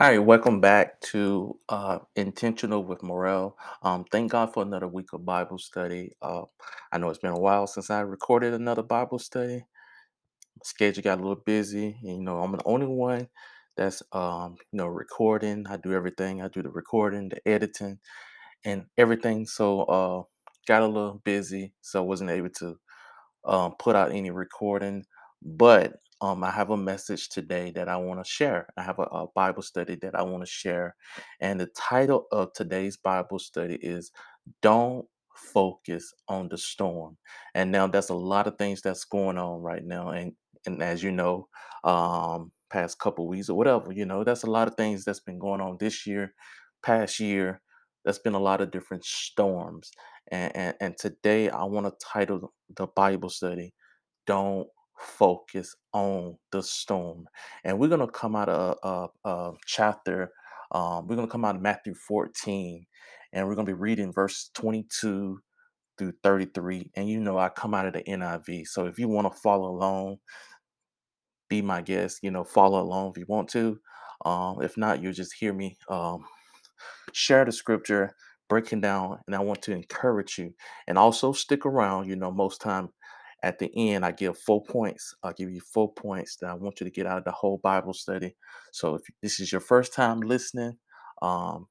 All right, welcome back to uh, Intentional with Marrell. Um, thank God for another week of Bible study. Uh, I know it's been a while since I recorded another Bible study. Schedule got a little busy. And, you know, I'm the only one that's um, you know recording. I do everything. I do the recording, the editing, and everything. So uh, got a little busy, so wasn't able to um, put out any recording, but um, I have a message today that I want to share. I have a, a Bible study that I want to share. And the title of today's Bible study is Don't Focus on the Storm. And now that's a lot of things that's going on right now. And, and as you know, um, past couple weeks or whatever, you know, that's a lot of things that's been going on this year, past year. That's been a lot of different storms. And, and, and today I want to title the Bible study, Don't Focus on the Storm. And we're going to come out of a, a chapter, um, we're going to come out of Matthew 14, and we're going to be reading verse 22 through 33. And you know, I come out of the NIV. So if you want to follow along, be my guest, you know, follow along if you want to. Um, if not, you just hear me um, share the scripture breaking down and i want to encourage you and also stick around you know most time at the end i give four points i'll give you four points that i want you to get out of the whole bible study. So if this is your first time listening um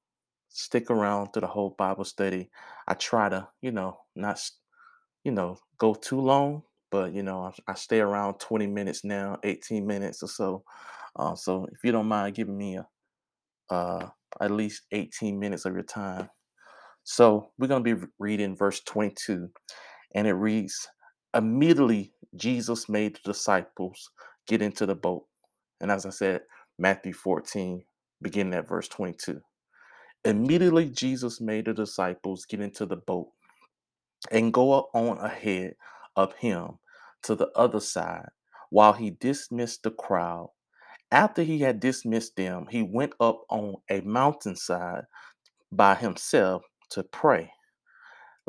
stick around to the whole bible study. I try to you know not you know go too long but you know i, I stay around 20 minutes now 18 minutes or so. Uh, so if you don't mind giving me a uh, at least 18 minutes of your time. So we're going to be reading verse 22, and it reads Immediately Jesus made the disciples get into the boat. And as I said, Matthew 14, beginning at verse 22. Immediately Jesus made the disciples get into the boat and go on ahead of him to the other side while he dismissed the crowd. After he had dismissed them, he went up on a mountainside by himself to pray.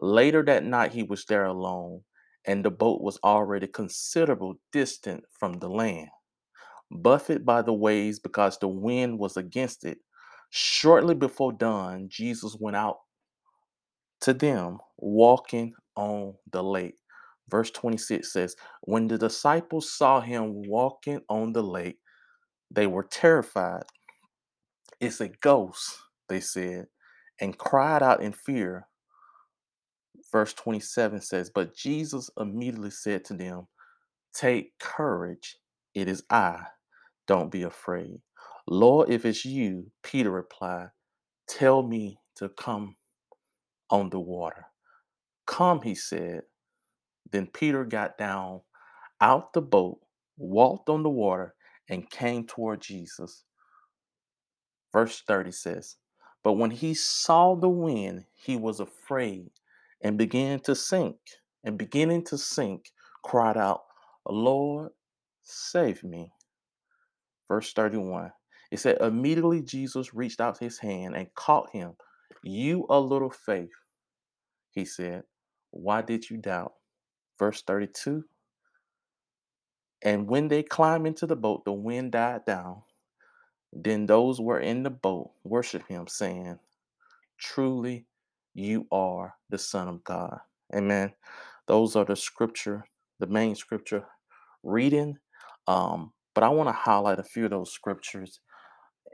Later that night, he was there alone, and the boat was already considerable distant from the land, buffeted by the waves because the wind was against it. Shortly before dawn, Jesus went out to them walking on the lake. Verse 26 says, When the disciples saw him walking on the lake, they were terrified. It's a ghost, they said, and cried out in fear. Verse 27 says, But Jesus immediately said to them, Take courage, it is I. Don't be afraid. Lord, if it's you, Peter replied, Tell me to come on the water. Come, he said. Then Peter got down out the boat, walked on the water, and came toward Jesus. Verse 30 says, But when he saw the wind, he was afraid and began to sink, and beginning to sink, cried out, Lord, save me. Verse 31. It said, Immediately Jesus reached out his hand and caught him. You a little faith, he said. Why did you doubt? Verse 32. And when they climbed into the boat, the wind died down. Then those were in the boat worshiped him, saying, Truly, you are the Son of God. Amen. Those are the scripture, the main scripture reading. Um, but I want to highlight a few of those scriptures,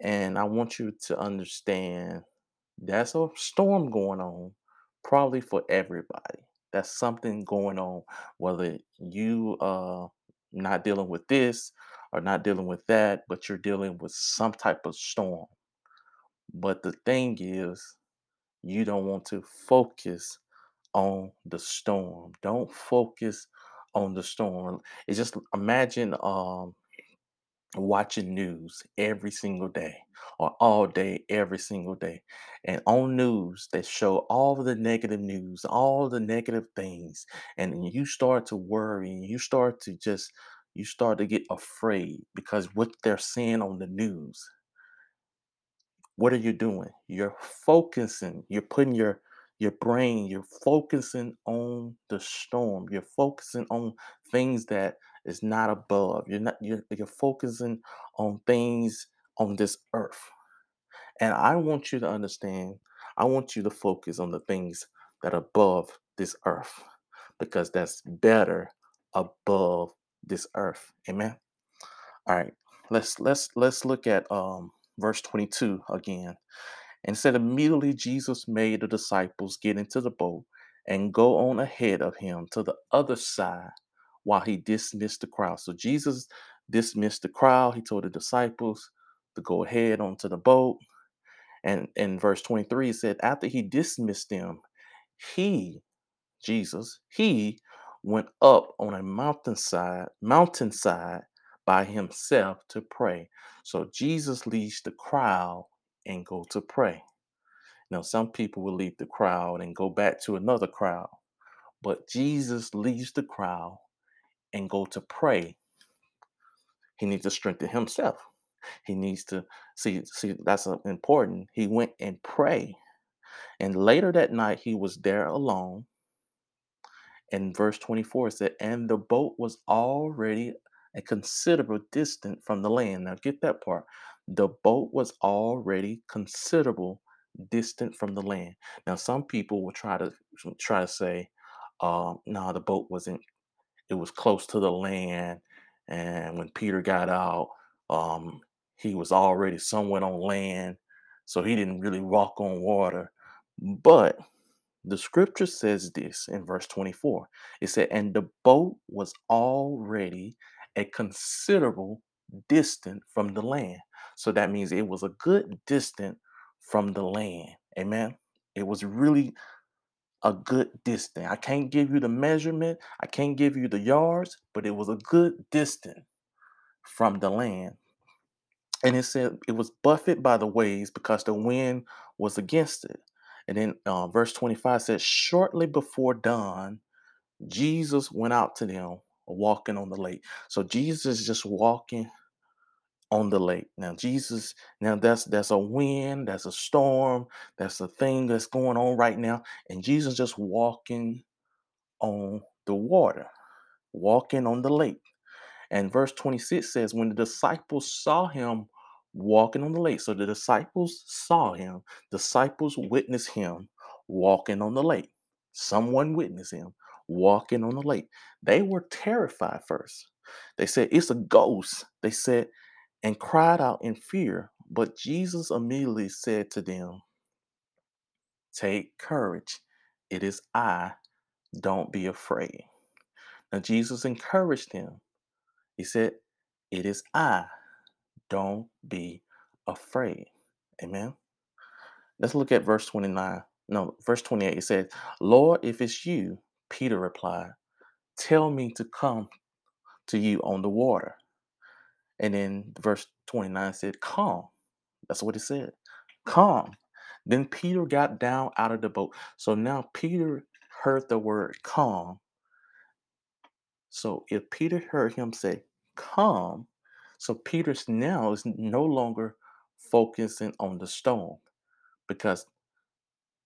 and I want you to understand that's a storm going on, probably for everybody. That's something going on, whether you uh not dealing with this or not dealing with that, but you're dealing with some type of storm. But the thing is, you don't want to focus on the storm. Don't focus on the storm. It's just imagine um watching news every single day or all day every single day and on news that show all the negative news all the negative things and you start to worry and you start to just you start to get afraid because what they're saying on the news what are you doing you're focusing you're putting your your brain you're focusing on the storm you're focusing on things that is not above you're not you're, you're focusing on things on this earth And I want you to understand, I want you to focus on the things that are above this earth because that's better above this earth. Amen. All right. Let's let's let's look at um verse 22 again. And said immediately Jesus made the disciples get into the boat and go on ahead of him to the other side while he dismissed the crowd. So Jesus dismissed the crowd. He told the disciples to go ahead onto the boat. And in verse 23, he said, after he dismissed them, he, Jesus, he went up on a mountainside, mountainside by himself to pray. So Jesus leads the crowd and go to pray. Now, some people will leave the crowd and go back to another crowd, but Jesus leaves the crowd and go to pray. He needs to strengthen himself. He needs to see see that's uh, important. He went and pray. And later that night he was there alone. And verse 24 said, and the boat was already a considerable distance from the land. Now get that part. The boat was already considerable distant from the land. Now some people will try to try to say, um, no, nah, the boat wasn't, it was close to the land. And when Peter got out, um, he was already somewhere on land, so he didn't really walk on water. But the scripture says this in verse 24 it said, And the boat was already a considerable distance from the land. So that means it was a good distance from the land. Amen. It was really a good distance. I can't give you the measurement, I can't give you the yards, but it was a good distance from the land. And it said it was buffeted by the waves because the wind was against it. And then uh, verse 25 says, Shortly before dawn, Jesus went out to them walking on the lake. So Jesus is just walking on the lake. Now Jesus, now that's that's a wind, that's a storm, that's a thing that's going on right now. And Jesus just walking on the water, walking on the lake. And verse 26 says, when the disciples saw him walking on the lake, so the disciples saw him, disciples witnessed him walking on the lake. Someone witnessed him walking on the lake. They were terrified first. They said, It's a ghost. They said, and cried out in fear. But Jesus immediately said to them, Take courage. It is I. Don't be afraid. Now, Jesus encouraged them. He said, It is I. Don't be afraid. Amen. Let's look at verse 29. No, verse 28. It says, Lord, if it's you, Peter replied, Tell me to come to you on the water. And then verse 29 said, Come. That's what it said. Come. Then Peter got down out of the boat. So now Peter heard the word come. So if Peter heard him say, Come, so Peter's now is no longer focusing on the stone because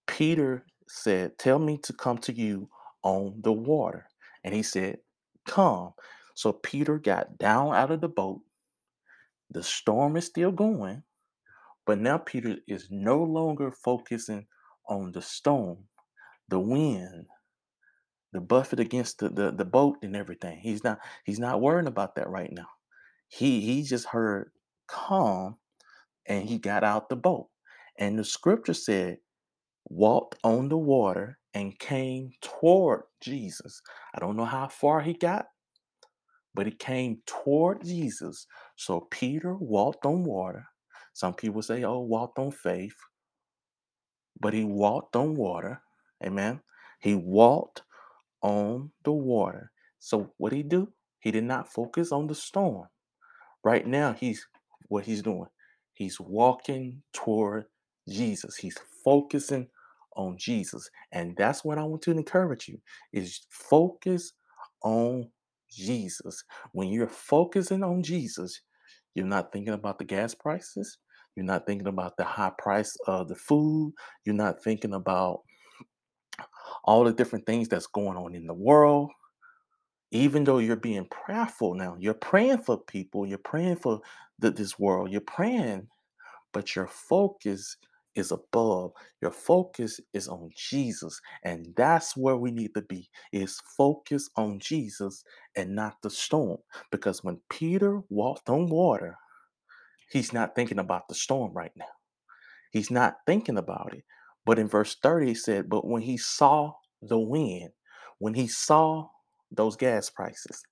Peter said, Tell me to come to you on the water. And he said, Come. So Peter got down out of the boat. The storm is still going, but now Peter is no longer focusing on the storm, the wind, the buffet against the, the, the boat and everything. He's not he's not worrying about that right now. He he just heard calm and he got out the boat. And the scripture said, walked on the water and came toward Jesus. I don't know how far he got, but he came toward Jesus. So Peter walked on water. Some people say, oh, walked on faith, but he walked on water. Amen. He walked on the water. So what did he do? He did not focus on the storm. Right now, he's what he's doing. He's walking toward Jesus. He's focusing on Jesus. And that's what I want to encourage you is focus on Jesus. When you're focusing on Jesus, you're not thinking about the gas prices. You're not thinking about the high price of the food. You're not thinking about all the different things that's going on in the world even though you're being prayerful now, you're praying for people, you're praying for the, this world, you're praying, but your focus is above. Your focus is on Jesus. And that's where we need to be is focus on Jesus and not the storm. Because when Peter walked on water, he's not thinking about the storm right now. He's not thinking about it. But in verse 30, he said, But when he saw the wind, when he saw those gas prices,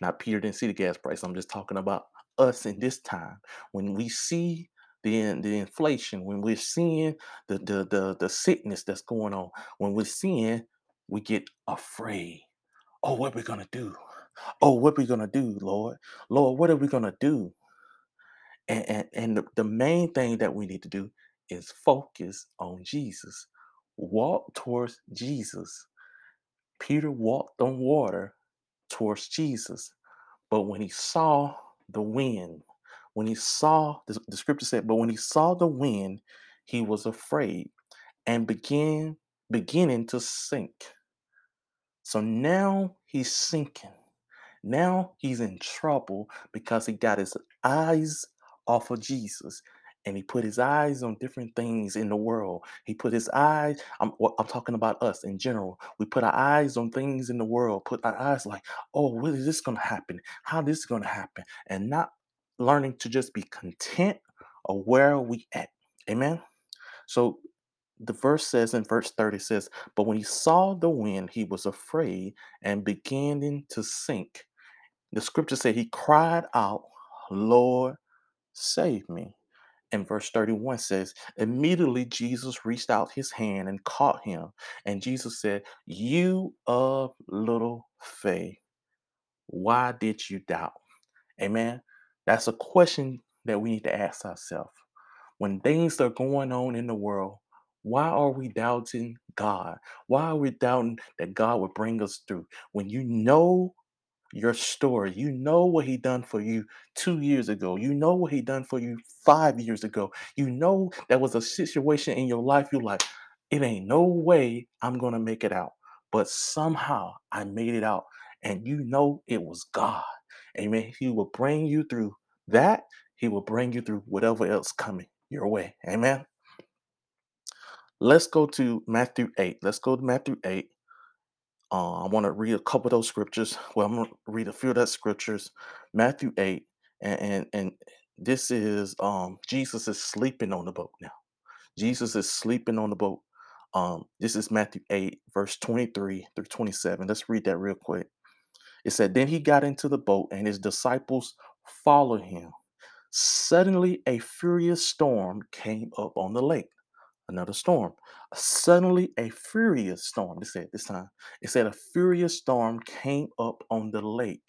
not Peter didn't see the gas price. I'm just talking about us in this time. When we see the, the inflation, when we're seeing the, the, the, the sickness that's going on, when we're seeing, we get afraid. Oh, what are we going to do? Oh, what are we going to do, Lord? Lord, what are we going to do? And, and, and the, the main thing that we need to do is focus on Jesus. Walk towards Jesus. Peter walked on water towards Jesus. But when he saw the wind, when he saw, the, the scripture said, but when he saw the wind, he was afraid and began beginning to sink. So now he's sinking. Now he's in trouble because he got his eyes off of Jesus and he put his eyes on different things in the world. He put his eyes, I'm, I'm talking about us in general. We put our eyes on things in the world, put our eyes like, oh, what is this going to happen? How this is going to happen? And not learning to just be content of where we at. Amen. So the verse says in verse 30 says, But when he saw the wind, he was afraid and beginning to sink. The scripture said he cried out, Lord, save me. And verse 31 says, Immediately Jesus reached out his hand and caught him. And Jesus said, You of little faith, why did you doubt? Amen. That's a question that we need to ask ourselves. When things are going on in the world, why are we doubting God? Why are we doubting that God would bring us through? When you know your story. You know what he done for you 2 years ago. You know what he done for you 5 years ago. You know there was a situation in your life you like it ain't no way I'm to make it out. But somehow I made it out and you know it was God. Amen. He will bring you through that. He will bring you through whatever else coming your way. Amen. Let's go to Matthew 8. Let's go to Matthew 8 uh, I want to read a couple of those scriptures. Well, I'm going to read a few of that scriptures. Matthew 8, and, and, and this is um, Jesus is sleeping on the boat now. Jesus is sleeping on the boat. Um, this is Matthew 8, verse 23 through 27. Let's read that real quick. It said, Then he got into the boat, and his disciples followed him. Suddenly, a furious storm came up on the lake another storm. Suddenly, a furious storm, they said this time, it said a furious storm came up on the lake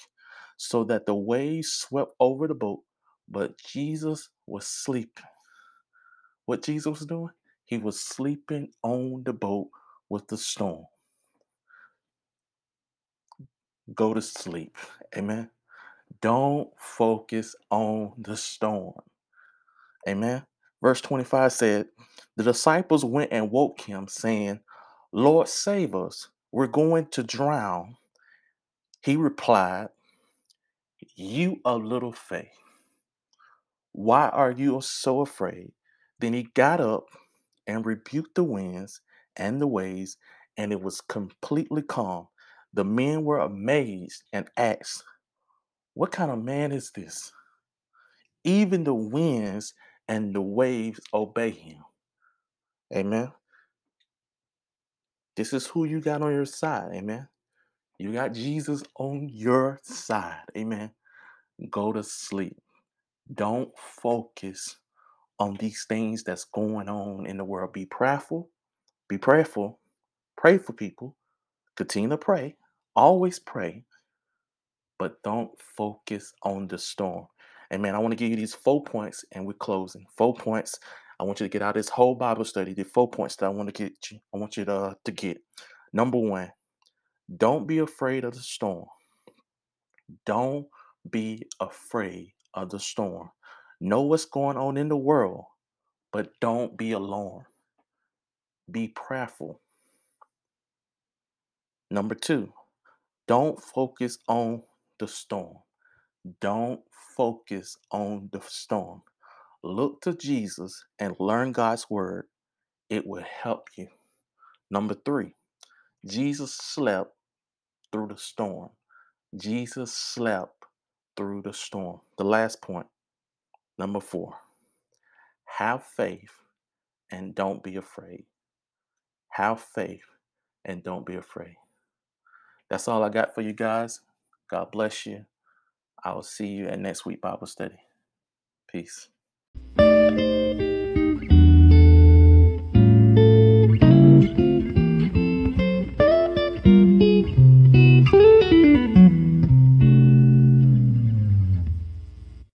so that the waves swept over the boat, but Jesus was sleeping. What Jesus was doing? He was sleeping on the boat with the storm. Go to sleep. Amen. Don't focus on the storm. Amen. Verse 25 said, The disciples went and woke him, saying, Lord, save us. We're going to drown. He replied, You of little faith. Why are you so afraid? Then he got up and rebuked the winds and the waves, and it was completely calm. The men were amazed and asked, What kind of man is this? Even the winds and the waves obey him. Amen. This is who you got on your side. Amen. You got Jesus on your side. Amen. Go to sleep. Don't focus on these things that's going on in the world. Be prayerful. Be prayerful. Pray for people. Continue to pray. Always pray. But don't focus on the storm. And man, I want to give you these four points and we're closing. Four points I want you to get out this whole Bible study. The four points that I want to get you. I want you to, to get. Number one, don't be afraid of the storm. Don't be afraid of the storm. Know what's going on in the world, but don't be alarmed. Be prayerful. Number two, don't focus on the storm. Don't focus on the storm. look to Jesus and learn God's word, it will help you. Number three, Jesus slept through the storm. Jesus slept through the storm. The last point, number four, have faith and don't be afraid. Have faith and don't be afraid. That's all I got for you guys. God bless you. I will see you at next week Bible study. Peace.